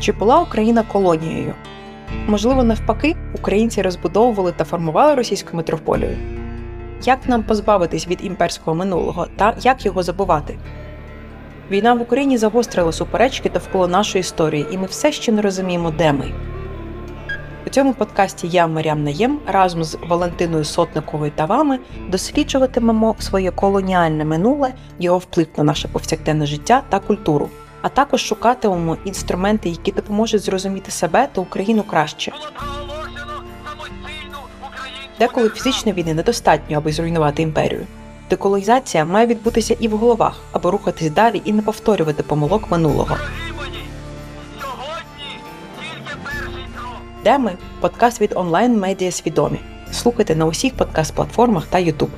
Чи була Україна колонією? Можливо, навпаки, українці розбудовували та формували російську метрополію? Як нам позбавитись від імперського минулого та як його забувати? Війна в Україні загострила суперечки довкола нашої історії, і ми все ще не розуміємо, де ми. У цьому подкасті я, Марям Наєм, разом з Валентиною Сотниковою та вами досліджуватимемо своє колоніальне минуле, його вплив на наше повсякденне життя та культуру, а також шукатимемо інструменти, які допоможуть зрозуміти себе та Україну краще. Деколи фізичної війни недостатньо, аби зруйнувати імперію. Деколонізація має відбутися і в головах, аби рухатись далі і не повторювати помилок минулого. Де ми? Подкаст від онлайн медіа свідомі. Слухайте на усіх подкаст-платформах та Ютуб.